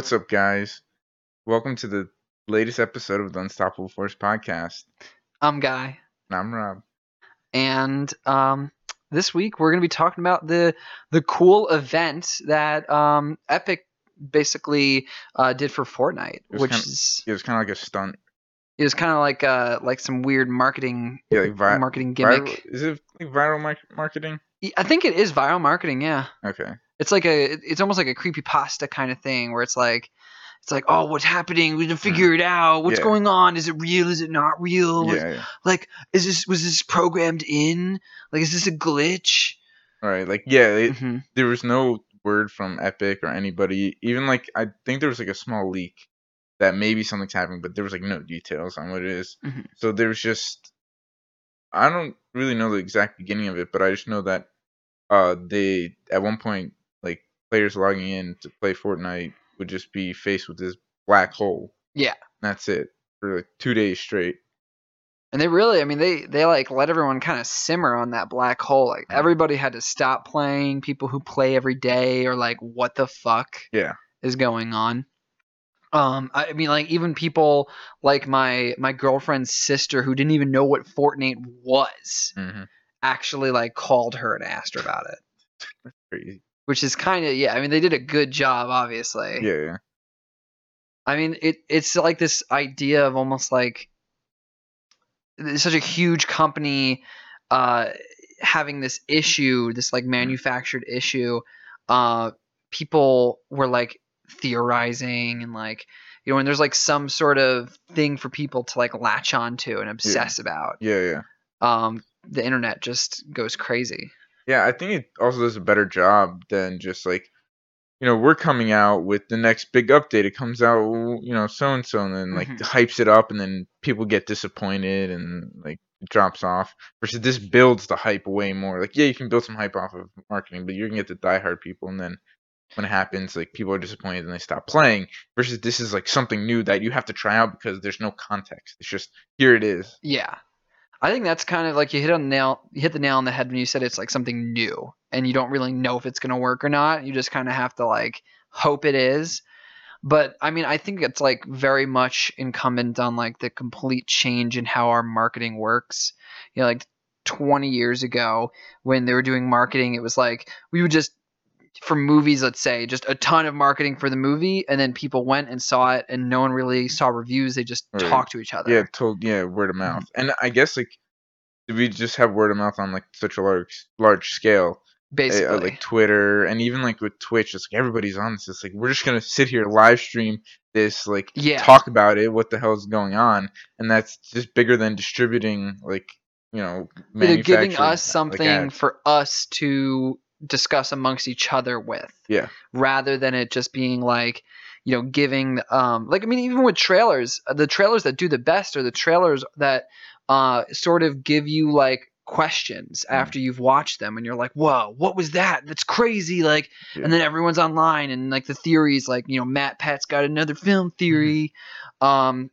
What's up, guys? Welcome to the latest episode of the Unstoppable Force podcast. I'm Guy, And I'm Rob. and um, this week we're going to be talking about the the cool event that um, Epic basically uh, did for Fortnite, which kind- is It was kind of like a stunt. it was kind of like uh, like some weird marketing Yeah, like vi- marketing gimmick. viral. Is it like viral mar- marketing? I think it is viral marketing. Yeah, Okay. It's like a it's almost like a creepy pasta kind of thing where it's like. It's like, oh, what's happening? We didn't figure it out. What's Yeah. going on? Is it real? Is it not real? Was- Yeah, yeah. Like, is this was this programmed in? Like, is this a glitch? All right. Like, yeah, it, hmm there was no word from Epic or anybody. Even like, I think there was like a small leak that maybe something's happening, but there was like no details on what it is. Mhm. So there was just, I don't really know the exact beginning of it, but I just know that uh they at one point players logging in to play Fortnite would just be faced with this black hole. Yeah. That's it for like two days straight. And they really, I mean, they they like let everyone kind of simmer on that black hole. Like Mhm. everybody had to stop playing. People who play every day are like, "What the fuck Yeah. is going on?" Um, I mean, like even people like my my girlfriend's sister who didn't even know what Fortnite was hmm actually like called her and asked her about it, Crazy. Which is kind of yeah. I mean, they did a good job, obviously. Yeah, yeah. I mean, it it's like this idea of almost like such a huge company uh, having this issue, this like manufactured issue. Uh, people were like theorizing and like you know, when there's like some sort of thing for people to like latch onto and obsess about, Yeah, yeah. um, the internet just goes crazy. Yeah, I think it also does a better job than just like, you know, we're coming out with the next big update. It comes out, you know, so and so, and then like Mhm. hypes it up, and then people get disappointed and like drops off. Versus this builds the hype way more. Like, yeah, you can build some hype off of marketing, but you're gonna get the diehard people, and then when it happens, like people are disappointed and they stop playing. Versus this is like something new that you have to try out because there's no context. It's just here it is. Yeah. I think that's kind of like you hit on the nail you hit the nail on the head when you said it's like something new and you don't really know if it's going to work or not. You just kind of have to like hope it is. But I mean, I think it's like very much incumbent on like the complete change in how our marketing works. You know, like 20 years ago when they were doing marketing, it was like we would just for movies, let's say, just a ton of marketing for the movie, and then people went and saw it, and no one really saw reviews. They just Right. talked to each other. Yeah, told yeah, word of mouth. And I guess like did we just have word of mouth on like such a large large scale? uh, basically. like Twitter and even like with Twitch, it's like everybody's on this. It's like we're just gonna sit here live stream this, like Yeah. talk about it, what the hell is going on, and that's just bigger than distributing like you know They're giving us something ads. for us to discuss amongst each other with. Yeah. Rather than it just being like, you know, giving um like I mean even with trailers, uh, the trailers that do the best are the trailers that uh sort of give you like questions Mm. after you've watched them and you're like, "Whoa, what was that? That's crazy." Like Yeah. and then everyone's online and like the theories like, you know, MatPat's got another film Mm-hmm. theory. Um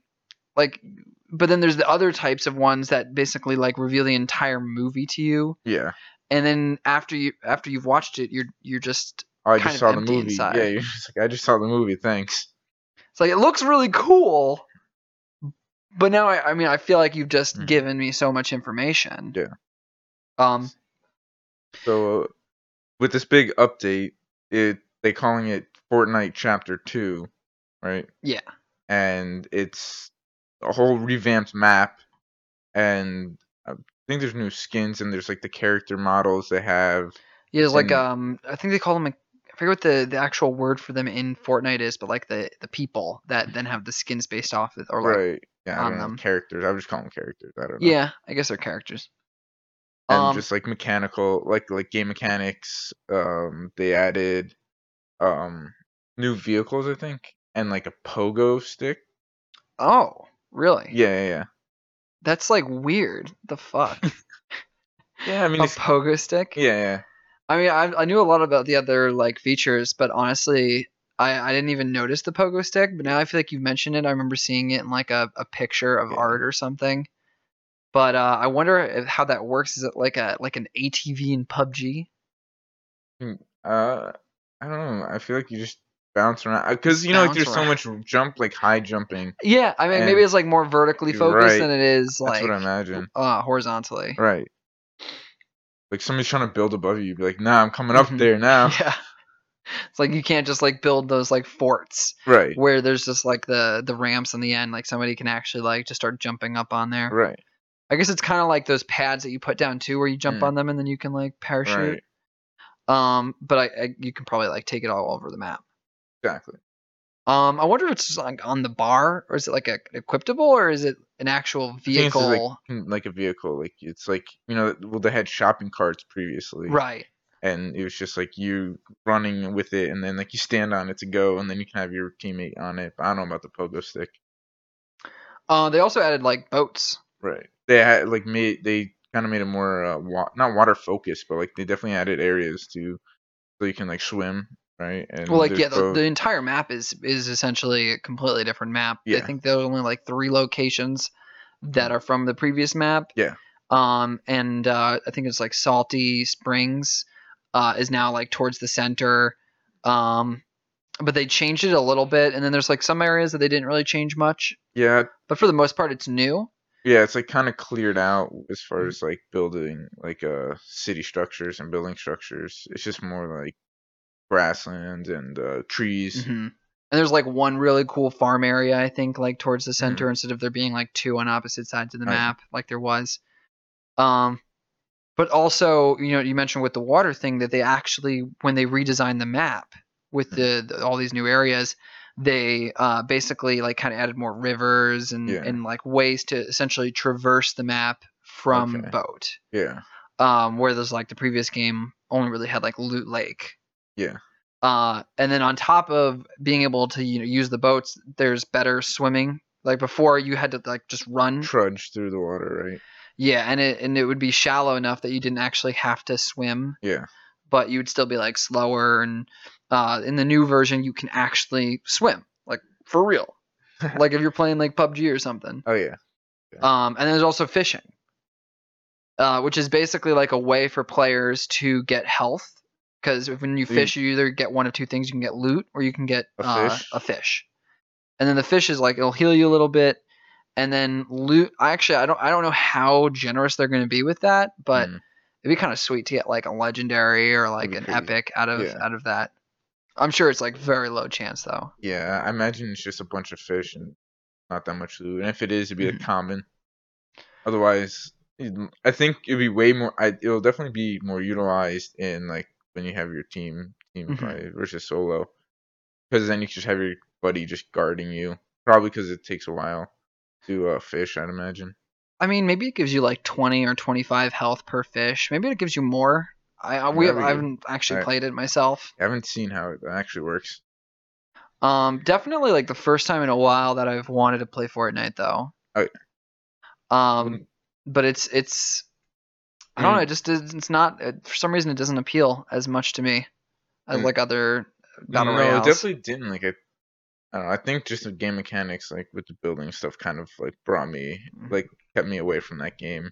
like but then there's the other types of ones that basically like reveal the entire movie to you yeah. And then after you after you've watched it you're you're just Oh, I just saw the movie. inside. Yeah, you're just like I just saw the movie. Thanks. it's like it looks really cool but now i, I mean i feel like you've just Mhm. given me so much information Yeah. um So uh, with this big update, it they calling it Fortnite Chapter Two, right? yeah and it's a whole revamped map and I think there's new skins and there's like the character models they have. yeah there's like um i think they call them like, i forget what the, the actual word for them in fortnite is but like the the people that then have the skins based off it or like right. Yeah, on them. Characters. I would just call them characters. I don't know. yeah i guess they're characters And um just like mechanical like like game mechanics. Um they added um new vehicles I think. And like a pogo stick. oh really Yeah, yeah, yeah. That's like weird the fuck Yeah, I mean a it's, pogo stick yeah, yeah. I mean, I, I knew a lot about the other like features, but honestly, I, I didn't even notice the pogo stick. But now I feel like you've mentioned it. I remember seeing it in like a, a picture of Yeah. art or something. But uh, I wonder if, how that works. Is it like a like an ATV in PUBG? Uh I don't know. I feel like you just bounce around because you know like there's so much jump like high jumping. Yeah, I mean, And- maybe it's like more vertically focused Right. than it is That's like what I imagine. uh, horizontally. Right. Like somebody's trying to build above you, you'd be like, nah, I'm coming up Mhm. there now. Yeah. It's like you can't just like build those like forts Right. where there's just like the the ramps in the end. Like somebody can actually like just start jumping up on there. Right. I guess it's kind of like those pads that you put down too, where you jump Mm. on them and then you can like parachute. Right. Um, but I, I you can probably like take it all over the map. Exactly. Um, I wonder if it's like on the bar or is it like a equipable or is it an actual I think it's just, like, vehicle? mm, like a vehicle. Like it's like you know, well they had shopping carts previously. Right. and it was just like you running with it and then like you stand on it to go and then you can have your teammate on it but i don't know about the pogo stick Uh, they also added like boats. right they had like made they kind of made it more uh, wa- not water focused but like they definitely added areas to so you can like swim right and Well, like yeah, the, boat- the entire map is is essentially a completely different map. I think there are only like three locations that are from the previous map. Yeah. Um, and uh, I think it's like Salty Springs, uh, is now like towards the center. Um, but they changed it a little bit, and then there's like some areas that they didn't really change much. yeah But for the most part, it's new. yeah it's like kind of cleared out as far Mm-hmm. as like building like uh city structures and building structures it's just more like grassland and uh trees hmm And there's like one really cool farm area, I think, like towards the center instead of there being like two on opposite sides of the Mm-hmm. Right. map, like there was. Um, but also, you know, you mentioned with the water thing that they actually, when they redesigned the map with the, the all these new areas, they uh, basically like kind of added more rivers and Yeah. and like ways to essentially traverse the map from Okay. boat. yeah Um, where there's like the previous game only really had like Loot Lake. Yeah. Uh, and then on top of being able to you know use the boats, there's better swimming. Like before, you had to like just run. trudge through the water right Yeah, and it and it would be shallow enough that you didn't actually have to swim, yeah but you would still be like slower. And uh, in the new version, you can actually swim, like for real. like if you're playing like PUBG or something. oh yeah Um, and then there's also fishing, uh, which is basically like a way for players to get health. Because when you Mm. fish, you either get one of two things: you can get loot, or you can get A uh, fish? a fish. And then the fish is like it'll heal you a little bit, and then loot. I actually I don't I don't know how generous they're going to be with that, but Mm. it'd be kind of sweet to get like a legendary or like an pretty- epic out of yeah. out of that. I'm sure it's like very low chance though. Yeah, I imagine it's just a bunch of fish and not that much loot. And if it is, it'd be Mm-hmm. common. Otherwise, I think it'd be way more. I, it'll definitely be more utilized in like when you have your team team Mhm. fight versus solo, because then you just have your buddy just guarding you. Probably because it takes a while to uh, fish. I'd imagine. I mean, maybe it gives you like 20 or 25 health per fish. Maybe it gives you more. I, I we That'd I haven't actually Alright. played it myself. I haven't seen how it actually works. Um, definitely like the first time in a while that I've wanted to play Fortnite though. Oh, Um, but it's it's I don't Mm. know. It just it's not it, for some reason it doesn't appeal as much to me as Mm. like other battle no, royales. it definitely didn't. Like I, I don't know. I think just the game mechanics, like with the building stuff, kind of like brought me, Mhm. like kept me away from that game.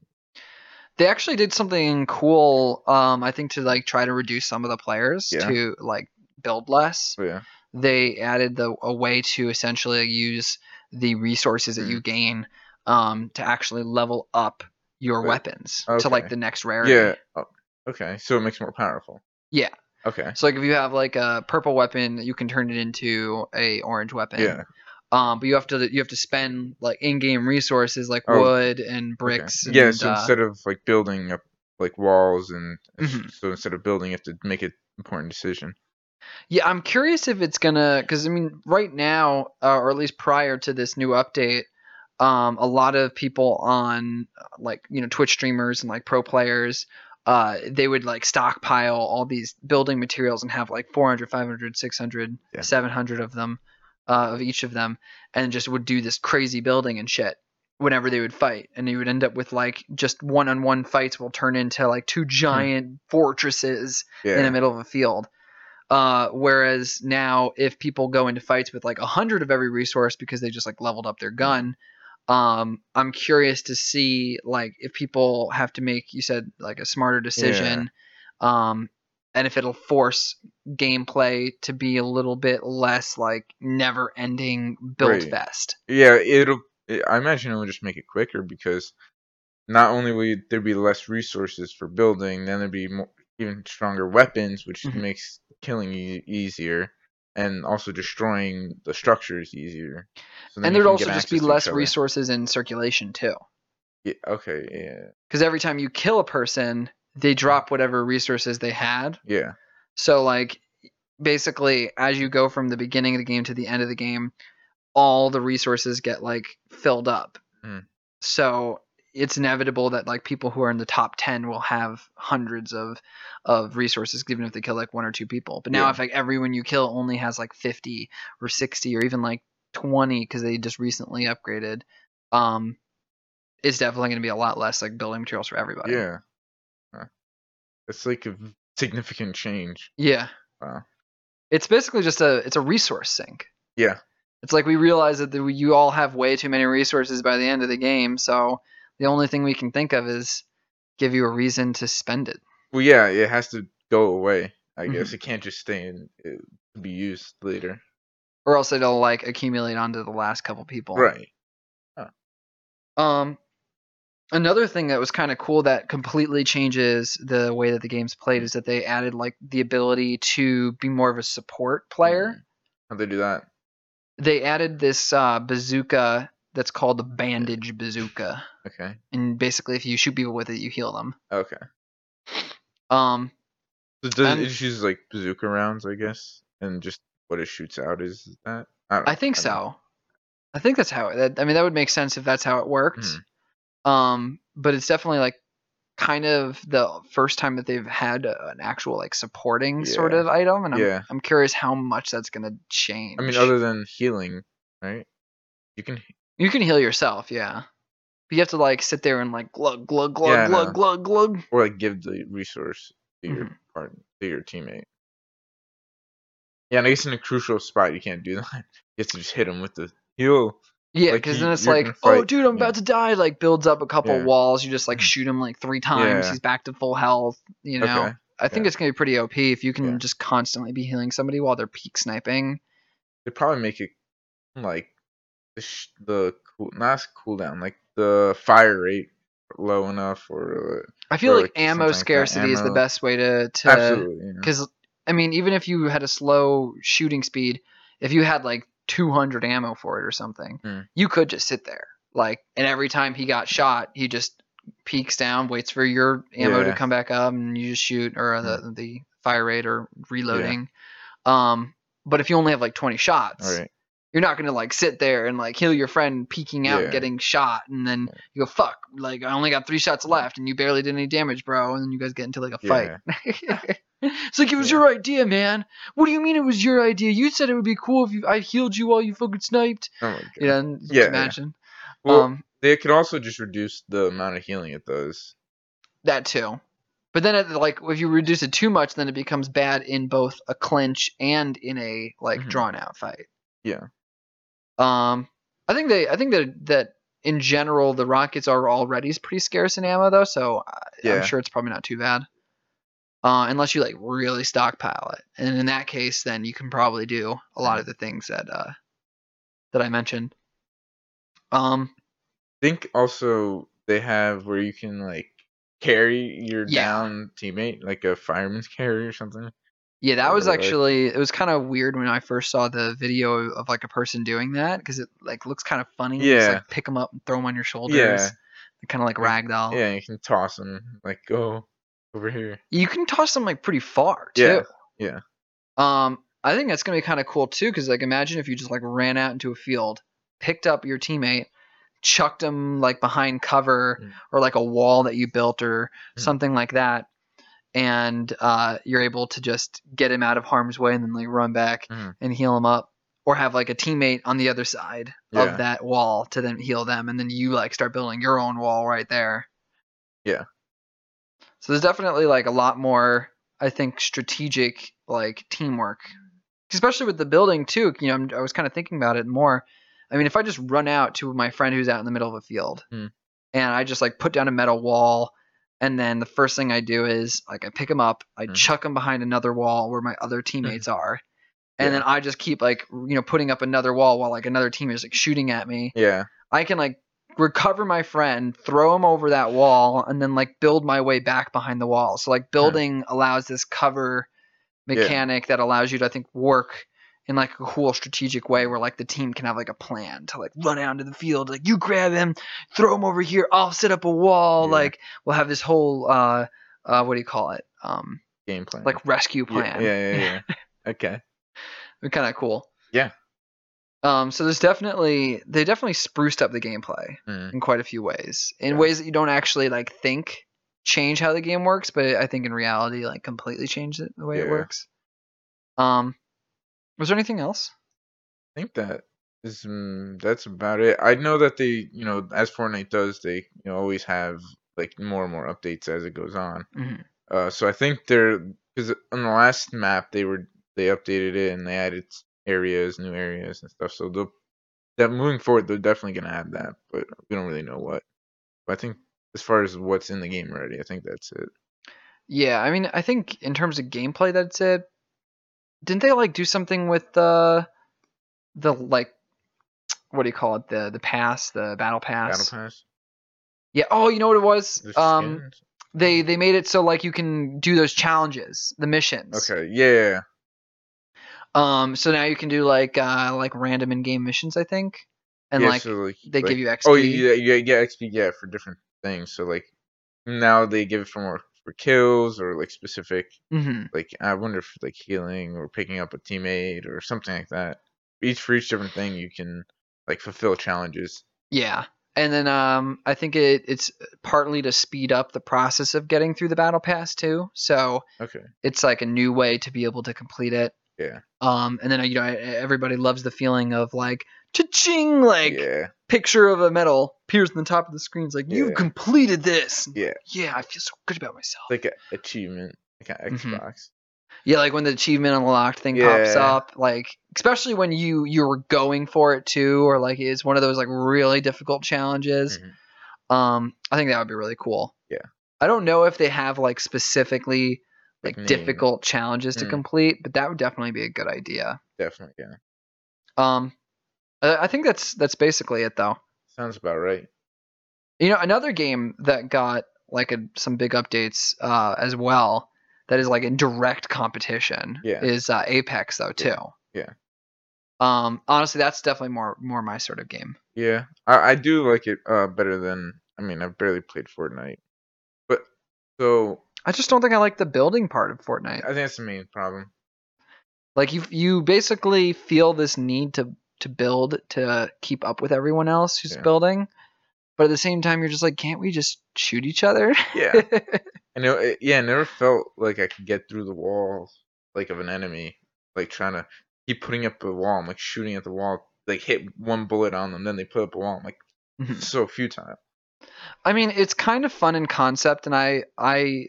They actually did something cool. Um, I think to like try to reduce some of the players Yeah. to like build less. But yeah. they added the a way to essentially use the resources that Mm. you gain um, to actually level up your Right. weapons to like the next rarity. Yeah. Oh, okay. So it makes it more powerful. Yeah. Okay. So like if you have like a purple weapon, you can turn it into a orange weapon. Yeah. Um, but you have to you have to spend like in-game resources like Oh, wood and Okay. bricks. Yeah. and, So uh, instead of like building up like walls and Mhm. so instead of building, you have to make an important decision. Yeah, I'm curious if it's gonna, because I mean, right now, uh, or at least prior to this new update, um, a lot of people on like you know Twitch streamers and like pro players, uh, they would like stockpile all these building materials and have like 400, 500, 600, Yeah. 700 of them, uh, of each of them, and just would do this crazy building and shit whenever they would fight, and you would end up with like just one-on-one fights will turn into like two giant fortresses Yeah. in the middle of a field. Uh, whereas now, if people go into fights with like a hundred of every resource because they just like leveled up their gun, um, I'm curious to see like if people have to make you said like a smarter decision, um, and if it'll force gameplay to be a little bit less like never ending build Right. fest. Yeah, it'll. I imagine it will just make it quicker because not only will you- there be less resources for building, then there'd be more, even stronger weapons, which Mhm. makes killing e- easier, and also destroying the structures easier. So And there'd also just be access to each less resources in circulation too. Yeah, okay, yeah, Because every time you kill a person, they drop whatever resources they had. yeah, So like basically as you go from the beginning of the game to the end of the game, all the resources get like filled up. Mm. So it's inevitable that like people who are in the top 10 will have hundreds of of resources even if they kill like one or two people. But now Yeah. if like everyone you kill only has like 50 or 60 or even like 20 cuz they just recently upgraded um it's definitely going to be a lot less like building materials for everybody. yeah. It's like a significant change. Yeah. Wow. It's basically just a it's a resource sink. Yeah, It's like we realize that the, you all have way too many resources by the end of the game, so the only thing we can think of is give you a reason to spend it. well, yeah, it has to go away. I Mhm. guess it can't just stay and be used later. Or else it'll like accumulate onto the last couple people. Right. Um another thing that was kind of cool that completely changes the way that the game's played is that they added like the ability to be more of a support player. Mm. How'd they do that? They added this uh, bazooka that's called the bandage bazooka. Okay. And basically if you shoot people with it, you heal them. Okay. Um So does And- it just use like bazooka rounds, I guess, and just what it shoots out is that? I, don't, I think know. so. I think that's how it. That, I mean, that would make sense if that's how it worked. Mhm. Um, but it's definitely like kind of the first time that they've had a, an actual like supporting sort of item, and I'm Yeah. I'm curious how much that's gonna change. I mean, other than healing, right? You can. You can heal yourself, yeah, but you have to like sit there and like glug glug glug Yeah, I glug know. glug glug. Or like give the resource to your Mhm. part to your teammate. Yeah, and I guess in a crucial spot you can't do that. You have to just hit him with the heal. Yeah, Like, because you- then it's you're like, gonna oh, fight- dude, I'm yeah. about to die. Like builds up a couple Yeah. walls. You just like Mhm. shoot him like three times. Yeah. He's back to full health. You know. Okay. I think Yeah. it's gonna be pretty OP if you can Yeah. just constantly be healing somebody while they're peek sniping. They probably make it like the sh- the cool not cooldown like the fire rate low enough or I feel Or, like, like, ammo something like scarcity is the best way to to absolutely. You know? because I mean even if you had a slow shooting speed, if you had like 200 ammo for it or something, Hmm. you could just sit there like and every time he got shot, he just peeks down, waits for your ammo to Yeah. Hmm. come back up, and you just shoot or the the fire rate or reloading. Um, but if you only have like 20 shots, right. You're not gonna like sit there and like heal your friend peeking out Yeah. getting shot and then you go fuck like i only got three shots left and you barely did any damage bro and then you guys get into like a fight it's like it was Yeah. your idea man what do you mean it was your idea you said it would be cool if you, i healed you while you fucking sniped Oh my god. you know Yeah, yeah. imagine Well, um they could also just reduce the amount of healing it does. that too but then it, like if you reduce it too much then it becomes bad in both a clinch and in a like Mhm. drawn out fight Yeah. Um, I think they, I think that that in general the rockets are already pretty scarce in ammo though, so I- Yeah. I'm sure it's probably not too bad. Uh, unless you like really stockpile it, and in that case, then you can probably do a lot of the things that uh that I mentioned. Um, I think also they have where you can like carry your Yeah. down teammate, like a fireman's carry or something. Yeah, that was actually it was kind of weird when I first saw the video of, of like a person doing that because it like looks kind of funny. You just, Yeah. like pick them up and throw them on your shoulders. Yeah. Kind of like Like, ragdoll. Yeah, you can toss them like go over here. you can toss them like pretty far too. Yeah, yeah. Um, I think that's gonna be kind of cool too, because like imagine if you just like ran out into a field, picked up your teammate, chucked them like behind cover Mm. or like a wall that you built or Mm. something like that, and uh, you're able to just get him out of harm's way and then like run back Mhm. and heal him up. Or have like a teammate on the other side Yeah. of that wall to then heal them, and then you like start building your own wall right there. Yeah. So there's definitely like a lot more, I think, strategic like teamwork, especially with the building too. You know, I'm, I was kind of thinking about it more. I mean, if I just run out to my friend who's out in the middle of a field, Hmm. and I just like put down a metal wall, and then the first thing I do is like I pick them up, I Mhm. chuck them behind another wall where my other teammates are, and Yeah. then I just keep like you know putting up another wall while like another team is like shooting at me. Yeah. I can like recover my friend, throw him over that wall, and then like build my way back behind the wall. So like building allows this cover Yeah. mechanic that allows you to I think work in like a cool strategic way where like the team can have like a plan to like run out into the field, like you grab him, throw him over here, I'll set up a wall, Yeah. like we'll have this whole uh uh what do you call it? Um Game plan. like rescue plan. Yeah, yeah, yeah. okay. kind of cool. Yeah. Um, so there's definitely they definitely spruced up the gameplay Mm. in quite a few ways, in Yeah. ways that you don't actually like think change how the game works, but I think in reality like completely change it the way it works. Um, was there anything else? I think that is mm, that's about it. I know that they, you know, as Fortnite does, they you know always have like more and more updates as it goes on. Mhm. Uh, so I think they're because on the last map they were they updated it and they added areas, new areas and stuff. So they'll that moving forward they're definitely gonna have that, but we don't really know what. But I think as far as what's in the game already, I think that's it. Yeah, I mean, I think in terms of gameplay, that's it. Didn't they like do something with the the like what do you call it the the pass the battle pass? Battle Pass. Yeah. Oh, you know what it was? The Um, they they made it so like you can do those challenges, the missions. Okay. Yeah. Um, so now you can do like uh like random in-game missions, I think, and yeah, like so, like, they like- give you XP. Oh, yeah, yeah, yeah, XP, yeah, for different things. So like now they give it for more for kills or like specific, hmm like I wonder if like healing or picking up a teammate or something like that. Each for each different thing, you can like fulfill challenges. Yeah. And then um, I think it, it's partly to speed up the process of getting through the battle pass too. So Okay. it's like a new way to be able to complete it. Yeah. Um, and then you know everybody loves the feeling of like cha-ching, like yeah. picture of a medal appears in the top of the screen. It's like you Yeah. completed this. Yeah. Yeah, I feel so good about myself. Like an achievement, like an Mhm. Xbox. Yeah, like when the achievement unlocked thing pops up, like especially when you you were going for it too, or like it's one of those like really difficult challenges. Mhm. Um, I think that would be really cool. Yeah. I don't know if they have like specifically like Like difficult challenges to Mm. complete, but that would definitely be a good idea. Definitely, yeah. Um, I I think that's that's basically it though. Sounds about right. You know, another game that got like a, some big updates uh, as well that is like in direct competition Yeah. is uh, Apex though too. Yeah. Um, honestly, that's definitely more more my sort of game. Yeah, I, I do like it uh better than I mean I've barely played Fortnite, but so I just don't think I like the building part of Fortnite. I think that's the main problem. Like you you basically feel this need to to build to keep up with everyone else who's Yeah. building, but at the same time you're just like, can't we just shoot each other? Yeah. And it, yeah, I never felt like I could get through the wall like of an enemy, like trying to keep putting up a wall. I'm like shooting at the wall, like hit one bullet on them, then they put up a wall. I'm like Mhm. it's so futile. I mean, it's kind of fun in concept, and I I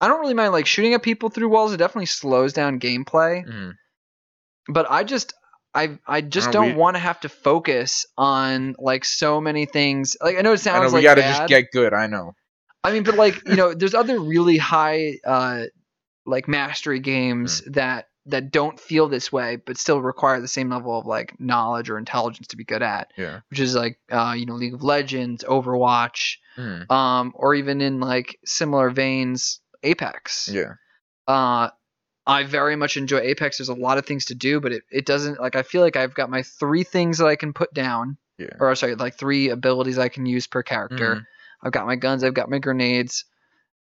I don't really mind like shooting at people through walls. It definitely slows down gameplay, Mhm. but I just I I just know, don't we- want to have to focus on like so many things. Like I know it I sounds know we like gotta bad. just get good. I know. I mean, but like you know, there's other really high uh like mastery games Mm. that that don't feel this way, but still require the same level of like knowledge or intelligence to be good at, Yeah. which is like uh you know League of Legends, Overwatch, Mhm. um, or even in like similar veins, Apex. Yeah. Uh, I very much enjoy Apex. There's a lot of things to do, but it, it doesn't like I feel like I've got my three things that I can put down, Yeah. or sorry, like three abilities I can use per character. Mhm. I've got my guns, I've got my grenades,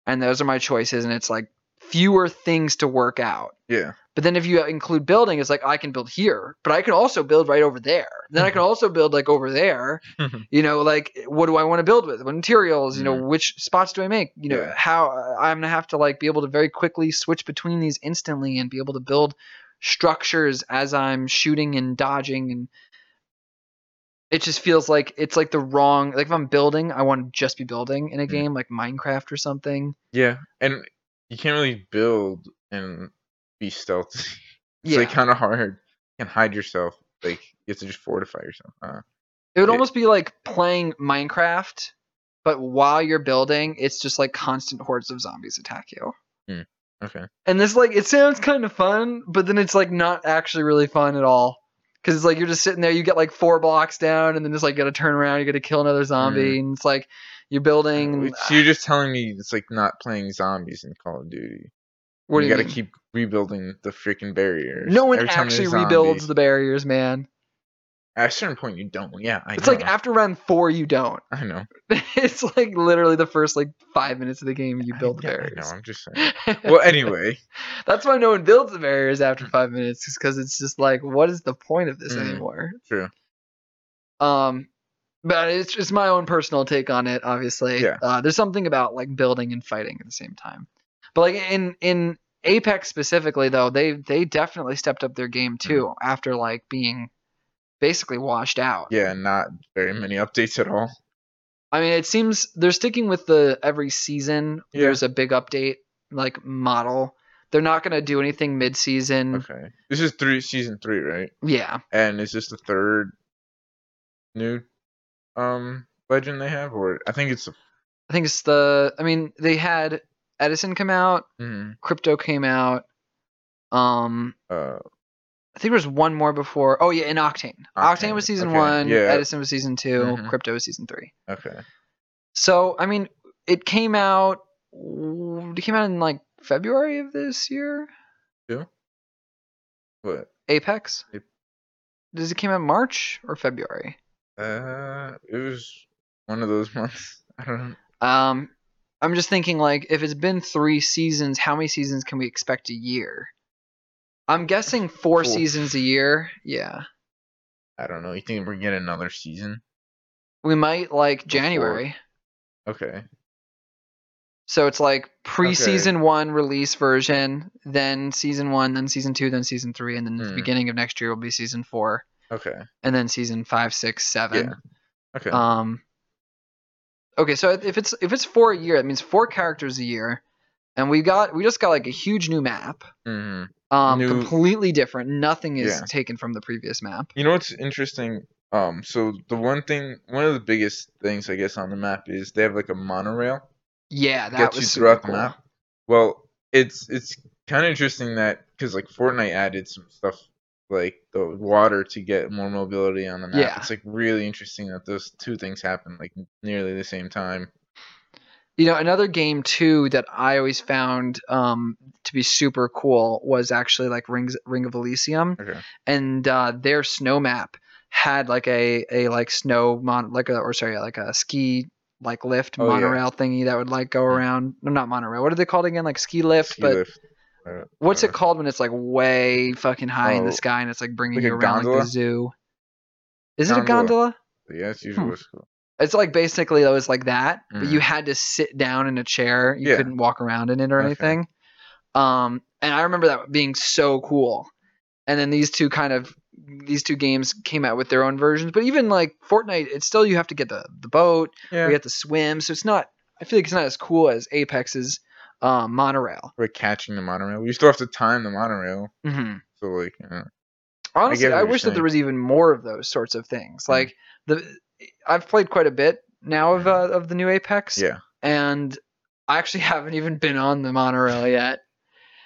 and those are my choices, and it's like fewer things to work out. Yeah. But then if you include building, it's like I can build here, but I can also build right over there. Then I can also build like over there. You know, like what do I want to build with? What materials? You know, Mhm. which spots do I make? You know, Yeah. how I'm gonna have to like be able to very quickly switch between these instantly and be able to build structures as I'm shooting and dodging and it just feels like it's like the wrong like if I'm building, I want to just be building in a Mm. game like Minecraft or something. Yeah. And you can't really build and be stealthy. It's Yeah. like kind of hard. You can hide yourself. Like you have to just fortify yourself. Uh, It would It- almost be like playing Minecraft but while you're building, it's just like constant hordes of zombies attack you. Okay. And this like it sounds kind of fun, but then it's like not actually really fun at all. Cause it's like you're just sitting there, you get like four blocks down, and then just like you gotta turn around, you gotta kill another zombie, and it's like you're building. So you're just telling me it's like not playing zombies in Call of Duty. What do you gotta mean? keep rebuilding the freaking barriers. No one Every actually rebuilds the barriers, man. At a certain point, you don't. Yeah, I It's know. like after round four, you don't. I know. it's like literally the first like five minutes of the game you I- build the yeah, I barriers. know. I'm just saying. Well, anyway, That's why no one builds the barriers after five minutes, is because it's just like, what is the point of this Mm. anymore? true. Um, but it's just my own personal take on it. Obviously, Yeah. uh, there's something about like building and fighting at the same time. But like in in Apex specifically, though, they they definitely stepped up their game too after like being basically washed out. Yeah, not very many updates at all. I mean, it seems they're sticking with the every season. Yeah. There's a big update like model. They're not gonna do anything mid season. Okay. This is three season three, right? Yeah, And is this the third new um legend they have, or I think it's. I think it's the. I mean, they had Edison come out, mhm, Crypto came out. Um, uh, I think there was one more before. Oh yeah, in Octane. Octane, Octane, was season okay, one. yeah. Edison was season 2 Mhm. Crypto was season three. okay. So I mean, it came out. It came out in like February of this year. Yeah. What? Apex. Ap- Does it came out March or February? Uh, it was one of those months. I don't know. Um, I'm just thinking like if it's been three seasons, how many seasons can we expect a year? I'm guessing four seasons a year. Yeah, I don't know. You think we're getting another season? we might like Before. January. Okay. So it's like pre-season one release version, then season one, then season two, then season three, and then the Hmm. beginning of next year will be season four, Okay. and then season five, six, seven. Yeah. Okay. Um. Okay, so if it's if it's four a year, that means four characters a year, and we got we just got like a huge new map. hmm Um, New- completely different. Nothing is Yeah. taken from the previous map. You know what's interesting? Um, so the one thing, one of the biggest things I guess on the map is they have like a monorail Yeah, that gets was you super throughout cool. the map. Well, it's it's kind of interesting that because like Fortnite added some stuff like the water to get more mobility on the map. Yeah. It's like really interesting that those two things happen like nearly the same time. You know, another game too that I always found um, to be super cool was actually like Rings, Ring of Elysium, Okay. and uh, their snow map had like a a like snow mon like a or sorry like a ski like lift Oh, yeah. monorail thingy that would like go around. No, not monorail. What are they called again? Like ski lift, Ski but lift. What's it called when it's like way fucking high in Oh, the sky and it's like bringing like you around like the zoo? Is it a Gondola. gondola? Yeah, it's usually Hmm. cool. It's like basically it was like that, but you Mhm. had to sit down in a chair. You Yeah. couldn't walk around in it or Okay. anything. Um, and I remember that being so cool. And then these two kind of these two games came out with their own versions, but even like Fortnite, it's still you have to get the the boat, Yeah. you have to swim, so it's not. I feel like it's not as cool as Apex's um, monorail. Like catching the monorail. You still have to time the monorail. hmm So like, uh, Honestly, I, you're wish that there was even more of those sorts of things. Mm. Like the, I've played quite a bit now of uh, of the new Apex. yeah. and I actually haven't even been on the monorail yet.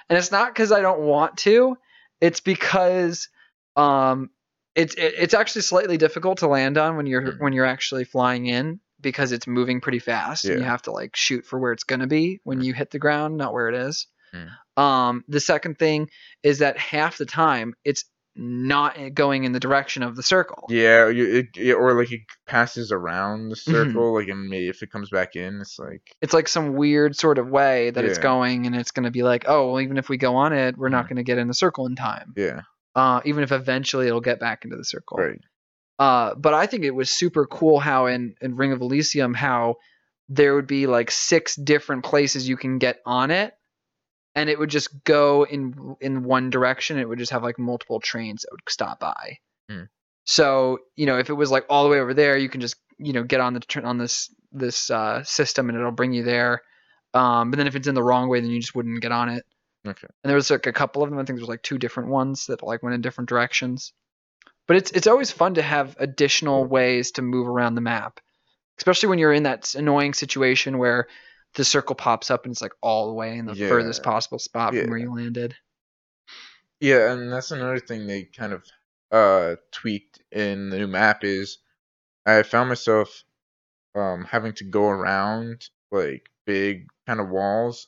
And it's not because I don't want to; it's because um, it's it, it's actually slightly difficult to land on when you're Mhm. when you're actually flying in because it's moving pretty fast and you have to like shoot for where it's gonna be when you hit the ground, not where it is. Mm. Um, the second thing is that half the time it's not going in the direction of the circle. Yeah, you, it, or like it passes around the Mm-hmm. circle, like and maybe if it comes back in, it's like it's like some weird sort of way that it's going and it's going to be like oh well even if we go on it we're not Mhm. going to get in the circle in time yeah, uh, even if eventually it'll get back into the circle right. Uh, but i think it was super cool how in, in ring of elysium how there would be like six different places you can get on it and it would just go in in one direction. It would just have like multiple trains that would stop by. Hmm. so you know if it was like all the way over there you can just you know get on the on this this uh, system and it'll bring you there. Um, but then if it's in the wrong way then you just wouldn't get on it. Okay. and there was like a couple of them. I think there was like two different ones that like went in different directions but it's it's always fun to have additional ways to move around the map especially when you're in that annoying situation where the circle pops up and it's like all the way in the furthest possible spot Yeah. from where you landed. Yeah, and that's another thing they kind of uh tweaked in the new map is I found myself um having to go around like big kind of walls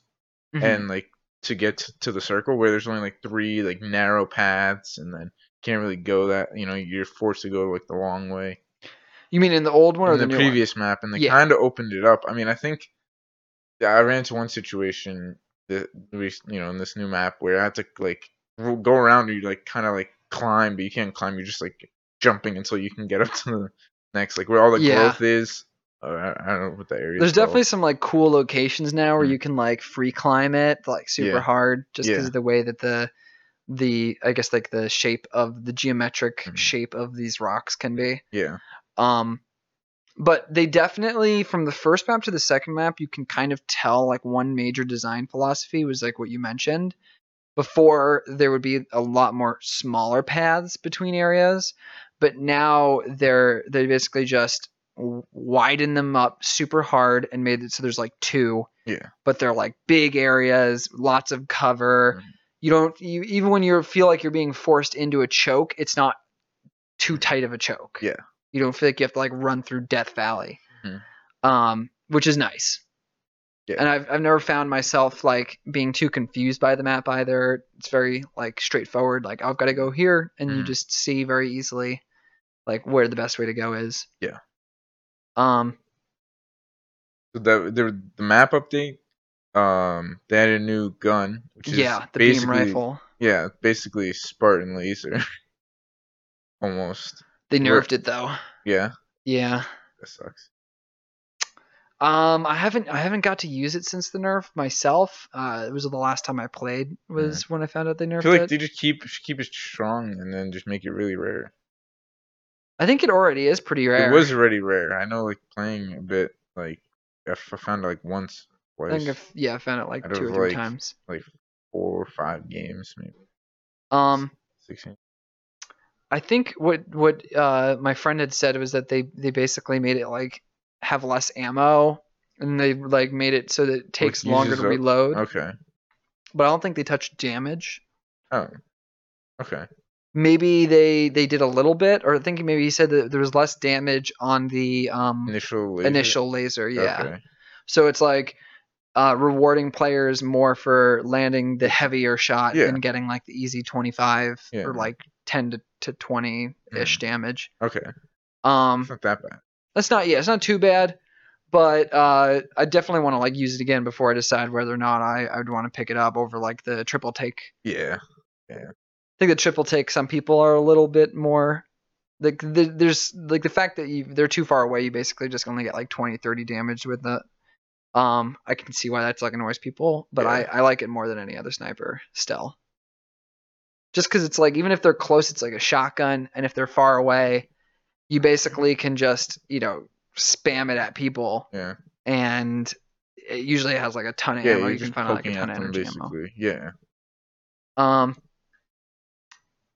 Mhm. and like to get to the circle where there's only like three like narrow paths and then can't really go that you know you're forced to go like the long way you mean in the old one or in the, the new previous map and they Yeah. kind of opened it up i mean i think i ran into one situation that we you know in this new map where i had to like go around and you like kind of like climb but you can't climb you're just like jumping until you can get up to the next like where all the Yeah. growth is uh, I, don't know what that area? There's called. definitely some like cool locations now where Mm. you can like free climb it like super Yeah. hard just because of the way that the the I guess like the shape of the geometric Mhm. shape of these rocks can be. yeah Um, but they definitely from the first map to the second map, you can kind of tell like one major design philosophy was like what you mentioned. Before there would be a lot more smaller paths between areas, but now they're they basically just widen them up super hard and made it so there's like two. Yeah. But they're like big areas, lots of cover. Mhm. You don't you even when you feel like you're being forced into a choke, it's not too tight of a choke. Yeah. You don't feel like you have to like run through Death Valley. Mhm. Um, which is nice. Yeah. And I've I've never found myself like being too confused by the map either. It's very like straightforward. Like I've got to go here, and you Mhm. just see very easily like where the best way to go is. Yeah. Um. So the the the map update, um, they had a new gun, which is Yeah, the beam rifle. yeah, basically Spartan laser, almost. They nerfed it though. Yeah, Yeah. that sucks. Um, I haven't I haven't got to use it since the nerf myself. Uh, it was the last time I played was when I found out they nerfed it. I feel like it. they just keep keep it strong and then just make it really rare. I think it already is pretty rare. It was already rare. I know, like playing a bit, like I found it like once, I twice, think if yeah, I found it like out two or three like, times. like four or five games, maybe Um, sixteen. I think what what uh my friend had said was that they they basically made it like have less ammo and they like made it so that it takes longer to up- reload. Okay. But I don't think they touched damage. Oh. Okay. Maybe they they did a little bit, or I think maybe he said that there was less damage on the um Initial. Laser? initial laser. Yeah. Okay. So it's like uh, rewarding players more for landing the heavier shot Yeah. and getting like the easy 25 Yeah. or like 10 to, to 20 ish damage. Okay. Um, It's not that bad. that's not yeah, it's not too bad, but uh, I definitely want to like use it again before I decide whether or not I I would want to pick it up over like the triple take. Yeah. Yeah. I think the triple take some people are a little bit more like the, there's like the fact that you they're too far away you basically just only get like 20 30 damage with it um i can see why that's like annoys people but i Yeah. i like it more than any other sniper still just because it's like even if they're close it's like a shotgun and if they're far away you basically can just you know spam it at people Yeah. and it usually has like a ton of Yeah. ammo you can find like a ton of energy ammo. Yeah. um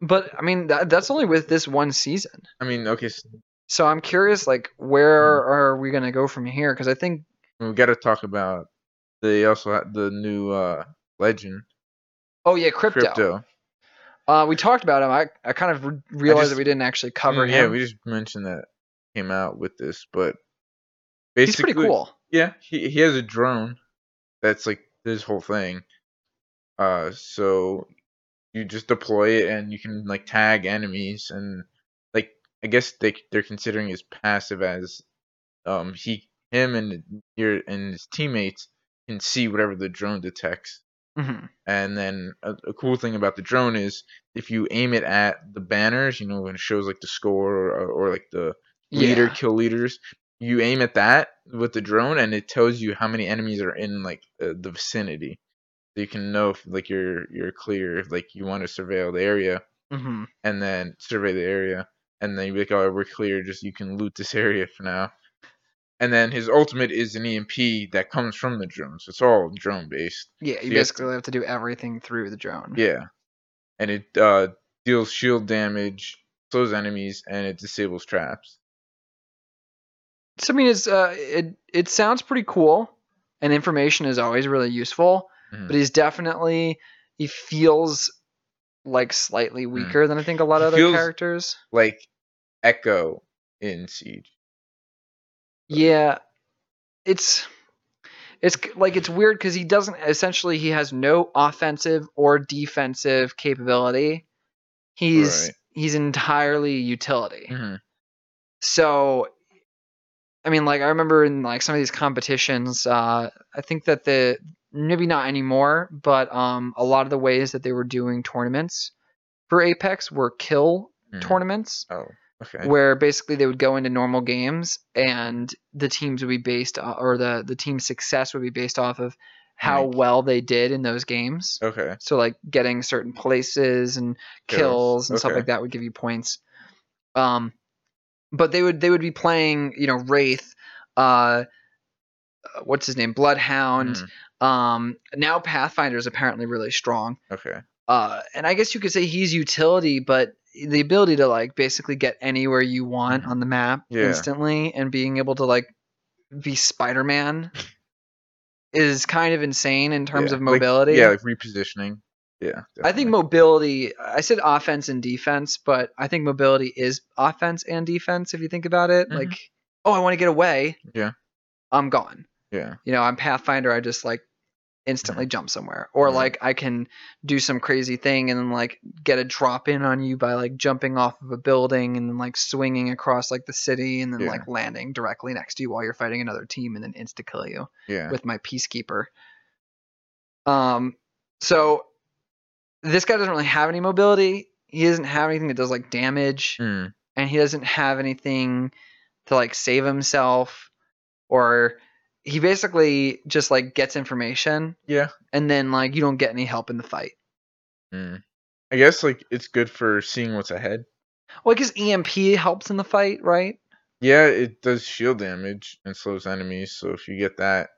but i mean that, that's only with this one season I mean, okay. So So I'm curious, like, where are we gonna go from here? Because I think, we got to talk about. They also had the new uh legend oh yeah, crypto. crypto. Uh, we talked about him. I, I kind of re- realized just- that we didn't actually cover Mm, Yeah, him. we just mentioned that came out with this, but basically, He's pretty cool. Yeah, he he has a drone. That's like his whole thing. Uh, so you just deploy it and you can like tag enemies and like I guess they they're considering his passive as um he him and your and his teammates can see whatever the drone detects. hmm And then a, a cool thing about the drone is if you aim it at the banners, you know, when it shows like the score or, or like the leader Yeah. kill leaders you aim at that with the drone and it tells you how many enemies are in like uh, the vicinity so you can know if like you're you're clear if like you want to surveil the area hmm and then survey the area and then you're like oh we're clear just you can loot this area for now and then his ultimate is an emp that comes from the drone so it's all drone based Yeah, So you you have basically have to do everything through the drone. yeah and it uh deals shield damage slows enemies and it disables traps So I mean, it's uh, it it sounds pretty cool, and information is always really useful. Mhm. But he's definitely he feels like slightly weaker than I think a lot of. He other characters. Like Echo in Siege. Yeah, it's it's like it's weird because he doesn't essentially he has no offensive or defensive capability. He's Right. he's entirely utility. Mhm. So, I mean, like I remember in like some of these competitions, uh, I think that the maybe not anymore, but um, a lot of the ways that they were doing tournaments for Apex were kill Mhm. tournaments, Oh, okay. where basically they would go into normal games and the teams would be based or the the team's success would be based off of how Rank. well they did in those games. Okay. So like getting certain places and Kills. kills, and stuff like that would give you points. Um, but they would they would be playing you know Wraith, uh, what's his name, Bloodhound. Mhm. Um, now Pathfinder is apparently really strong. Okay. Uh, and I guess you could say he's utility, but the ability to like basically get anywhere you want Mhm. on the map Yeah. instantly and being able to like be Spider Man is kind of insane in terms Yeah, of like- mobility. yeah, like repositioning. Yeah. I think mobility. I said offense and defense, but I think mobility is offense and defense. If you think about it, Mhm. like, oh, I want to get away. Yeah. I'm gone. Yeah. You know, I'm Pathfinder. I just like instantly jump somewhere, or Right. like I can do some crazy thing and then like get a drop in on you by like jumping off of a building and then like swinging across like the city and then Yeah. like landing directly next to you while you're fighting another team and then insta kill you Yeah. with my peacekeeper. Um, so this guy doesn't really have any mobility. He doesn't have anything that does like damage, Mm. and he doesn't have anything to like save himself, or he basically just like gets information, Yeah. and then like you don't get any help in the fight. Mm. I guess like it's good for seeing what's ahead. Well, because EMP helps in the fight, right? Yeah, it does shield damage and slows enemies. So if you get that,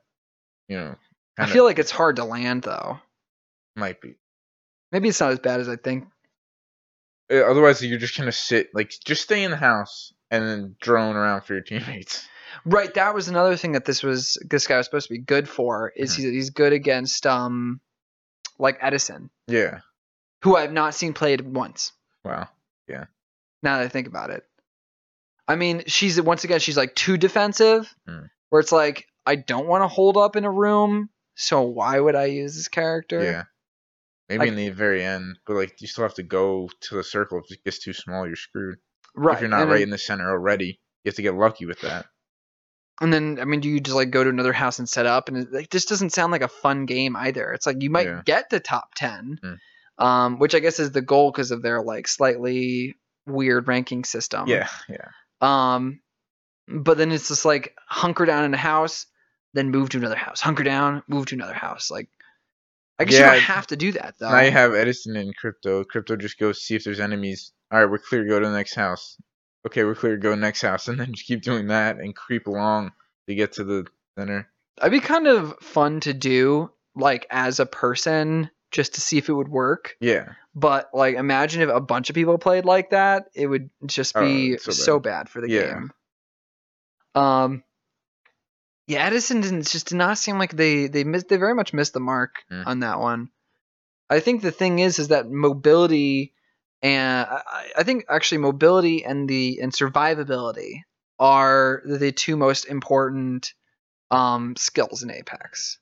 you know, I kinda feel like it's hard to land though. might be. Maybe it's not as bad as I think. Uh, Otherwise, you're just gonna sit like just stay in the house and then drone around for your teammates. Right, that was another thing that this was this guy was supposed to be good for is Mhm. he's, he's good against um like Edison, Yeah. who I've not seen played once. Wow. Yeah. Now that I think about it, I mean, she's once again she's like too defensive, Hmm. where it's like I don't want to hold up in a room, so why would I use this character? Yeah. Maybe Like- in the very end, but like you still have to go to the circle. If it gets too small, you're screwed. right. If you're not and right in the center already, you have to get lucky with that. And then I mean, do you just like go to another house and set up? And it like, just doesn't sound like a fun game either. It's like you might Yeah. get to top ten, Hmm. um, which I guess is the goal because of their like slightly weird ranking system. yeah, yeah, Um, but then it's just like hunker down in a house, then move to another house. Hunker down, move to another house. Like, I guess you don't have to do that though. Now you have Edison and crypto. Crypto just goes see if there's enemies. All right, we're clear. Go to the next house. Okay, we're clear. Go next house, and then just keep doing that and creep along to get to the center. It'd be kind of fun to do, like as a person, just to see if it would work. Yeah, But like, imagine if a bunch of people played like that, it would just Oh, be it's so so, bad. bad. for the Yeah. game. Um, yeah, Edison didn't just did not seem like they they missed they very much missed the mark Mm. on that one. I think the thing is is that mobility and I, I think actually mobility and the and survivability are the two most important um, skills in Apex.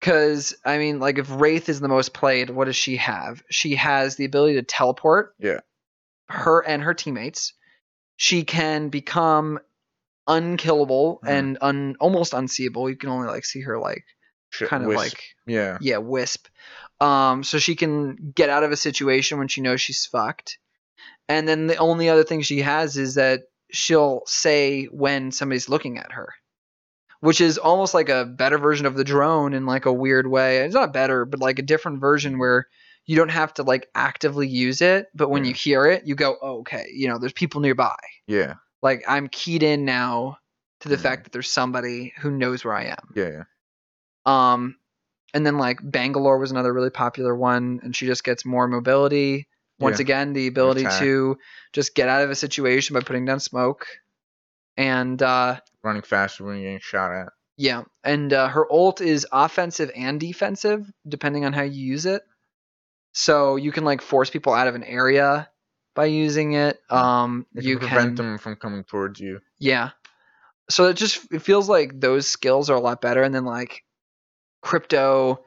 Because I mean, like if Wraith is the most played, what does she have? She has the ability to teleport. Yeah. Her and her teammates. She can become unkillable Mhm. and un, almost unseeable. You can only like see her like Shit, kind of wisp. like yeah, yeah, wisp. Um, so she can get out of a situation when she knows she's fucked. And then the only other thing she has is that she'll say when somebody's looking at her, which is almost like a better version of the drone in like a weird way. It's not better, but like a different version where you don't have to like actively use it, but when you hear it, you go, oh, okay, you know, there's people nearby. yeah, Like I'm keyed in now to the Mhm. fact that there's somebody who knows where I am. yeah, yeah. Um, and then like Bangalore was another really popular one, and she just gets more mobility. Once Yeah. again, the ability Attack. to just get out of a situation by putting down smoke, and uh, Running faster when you're getting shot at. yeah, and uh, her ult is offensive and defensive depending on how you use it. So you can like force people out of an area by using it. Um, It you can prevent can them from coming towards you. Yeah. So it just it feels like those skills are a lot better and then like crypto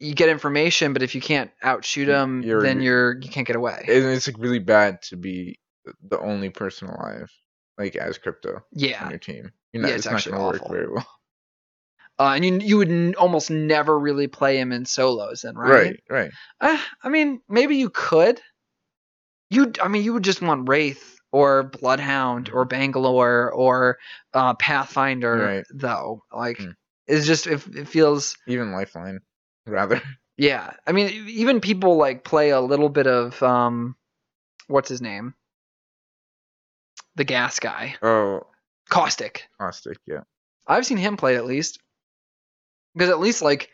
you get information but if you can't outshoot them You're- then you're you can't get away. And it's like really bad to be the only person alive, like as crypto Yeah, on your team. You're not, Yeah, it's, it's not actually gonna work very well. Uh, and you you would n- almost never really play him in solos then, right? Right, right. Uh, I mean, maybe you could. You I mean, you would just want Wraith or Bloodhound or Bangalore or uh, Pathfinder Right. though. Like Hmm. It's just if it feels Even Lifeline, rather. Yeah, I mean, even people like play a little bit of um, what's his name? The gas guy, Oh, Caustic. Caustic, yeah. I've seen him play at least, because at least like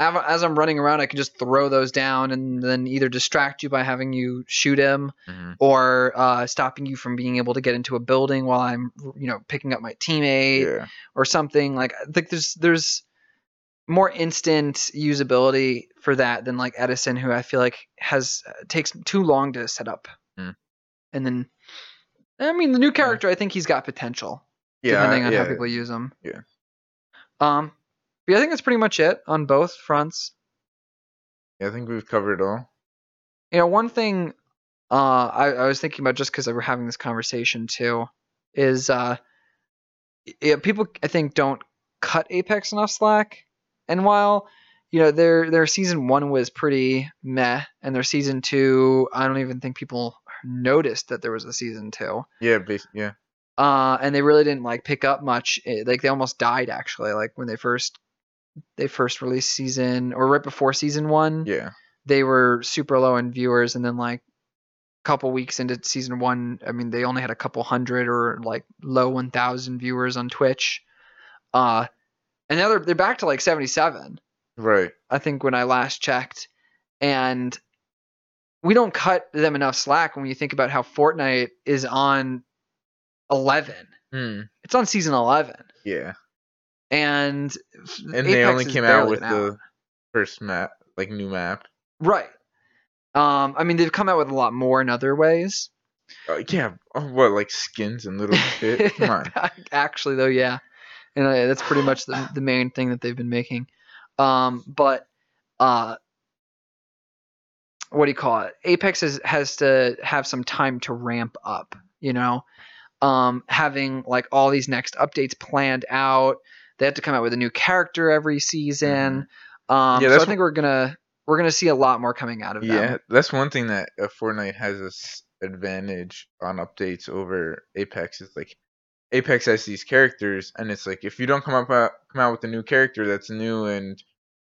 as I'm running around, I can just throw those down and then either distract you by having you shoot him, hmm or uh, stopping you from being able to get into a building while I'm, you know, picking up my teammate Yeah. or something. Like I think there's there's more instant usability for that than like Edison, who I feel like has uh, takes too long to set up. Hmm. And then, I mean, the new character, I think he's got potential Yeah. depending on yeah. how people use him. Yeah. Um, but yeah, I think that's pretty much it on both fronts. yeah, I think we've covered it all. You know, one thing uh, I, I was thinking about just because we're having this conversation too is uh, yeah, people I think don't cut Apex enough slack. And while you know their their season one was pretty meh, and their season two, I don't even think people noticed that there was a season two. Yeah, yeah. Uh, and they really didn't like pick up much. eh, Like they almost died actually. Like when they first they first released season or right before season one Yeah. they were super low in viewers and then like a couple weeks into season one i mean they only had a couple hundred or like low 1000 viewers on twitch uh and now they're, they're back to like 77 Right. i think when i last checked and we don't cut them enough slack when you think about how fortnite is on 11 Hmm. it's on season 11 Yeah. And And they only came out with out. the first map, like new map. right um i mean they've come out with a lot more in other ways Uh, yeah. Oh, what, like skins and little shit? Come on. Actually, though, yeah, and uh, that's pretty much the the main thing that they've been making. Um, but uh, what do you call it? Apex has has to have some time to ramp up. You know, um, having like all these next updates planned out. They have to come out with a new character every season. Um, Yeah, so I think we're gonna we're gonna see a lot more coming out of them. Yeah, that's one thing that uh, Fortnite has this advantage on updates over Apex is like Apex has these characters, and it's like if you don't come up out, come out with a new character that's new and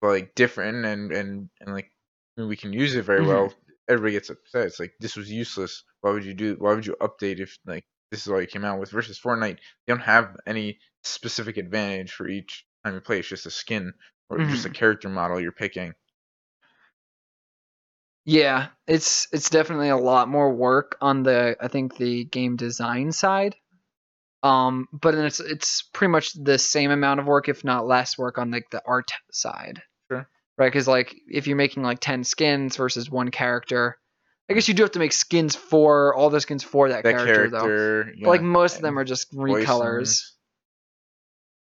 like different and and and like I mean, we can use it very Mhm. well, everybody gets upset. It's like this was useless. Why would you do? Why would you update if like this is all you came out with? Versus Fortnite, you don't have any specific advantage for each time you play. It's just a skin or just a character model you're picking. Yeah, it's it's definitely a lot more work on the I think the game design side. Um, but then it's it's pretty much the same amount of work, if not less work, on like the art side. Sure. Right, because like if you're making like ten skins versus one character, I guess you do have to make skins for all the skins for that, That character, though. character, But, like most of them are just voice recolors.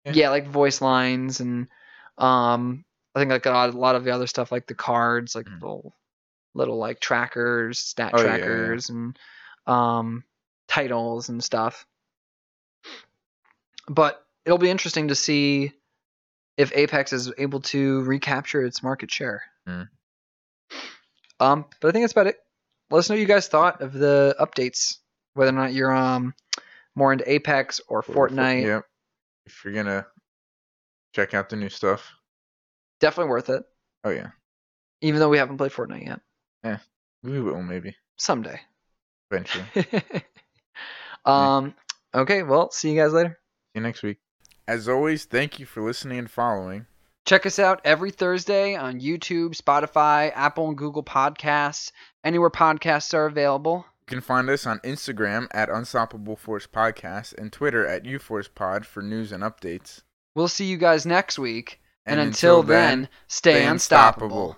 Yeah. Yeah. like voice lines and um, I think like a lot, a lot of the other stuff like the cards, like Mm. little little like trackers, stat Oh, yeah, yeah. trackers, and um, titles and stuff. But it'll be interesting to see if Apex is able to recapture its market share. Mm. Um, but I think that's about it. Let us know what you guys thought of the updates, whether or not you're um more into Apex or Or Fortnite. Yep. If you're gonna check out the new stuff. Definitely worth it, Oh yeah. even though we haven't played Fortnite yet. Yeah, we will maybe Someday. eventually. Um. Okay. Well, see you guys later. See you next week. As always, thank you for listening and following. Check us out every Thursday on YouTube, Spotify, Apple and Google Podcasts, anywhere podcasts are available. You can find us on Instagram at Unstoppable Force Podcast and Twitter at UForcePod for news and updates. We'll see you guys next week. And, until, then, stay, stay unstoppable. unstoppable.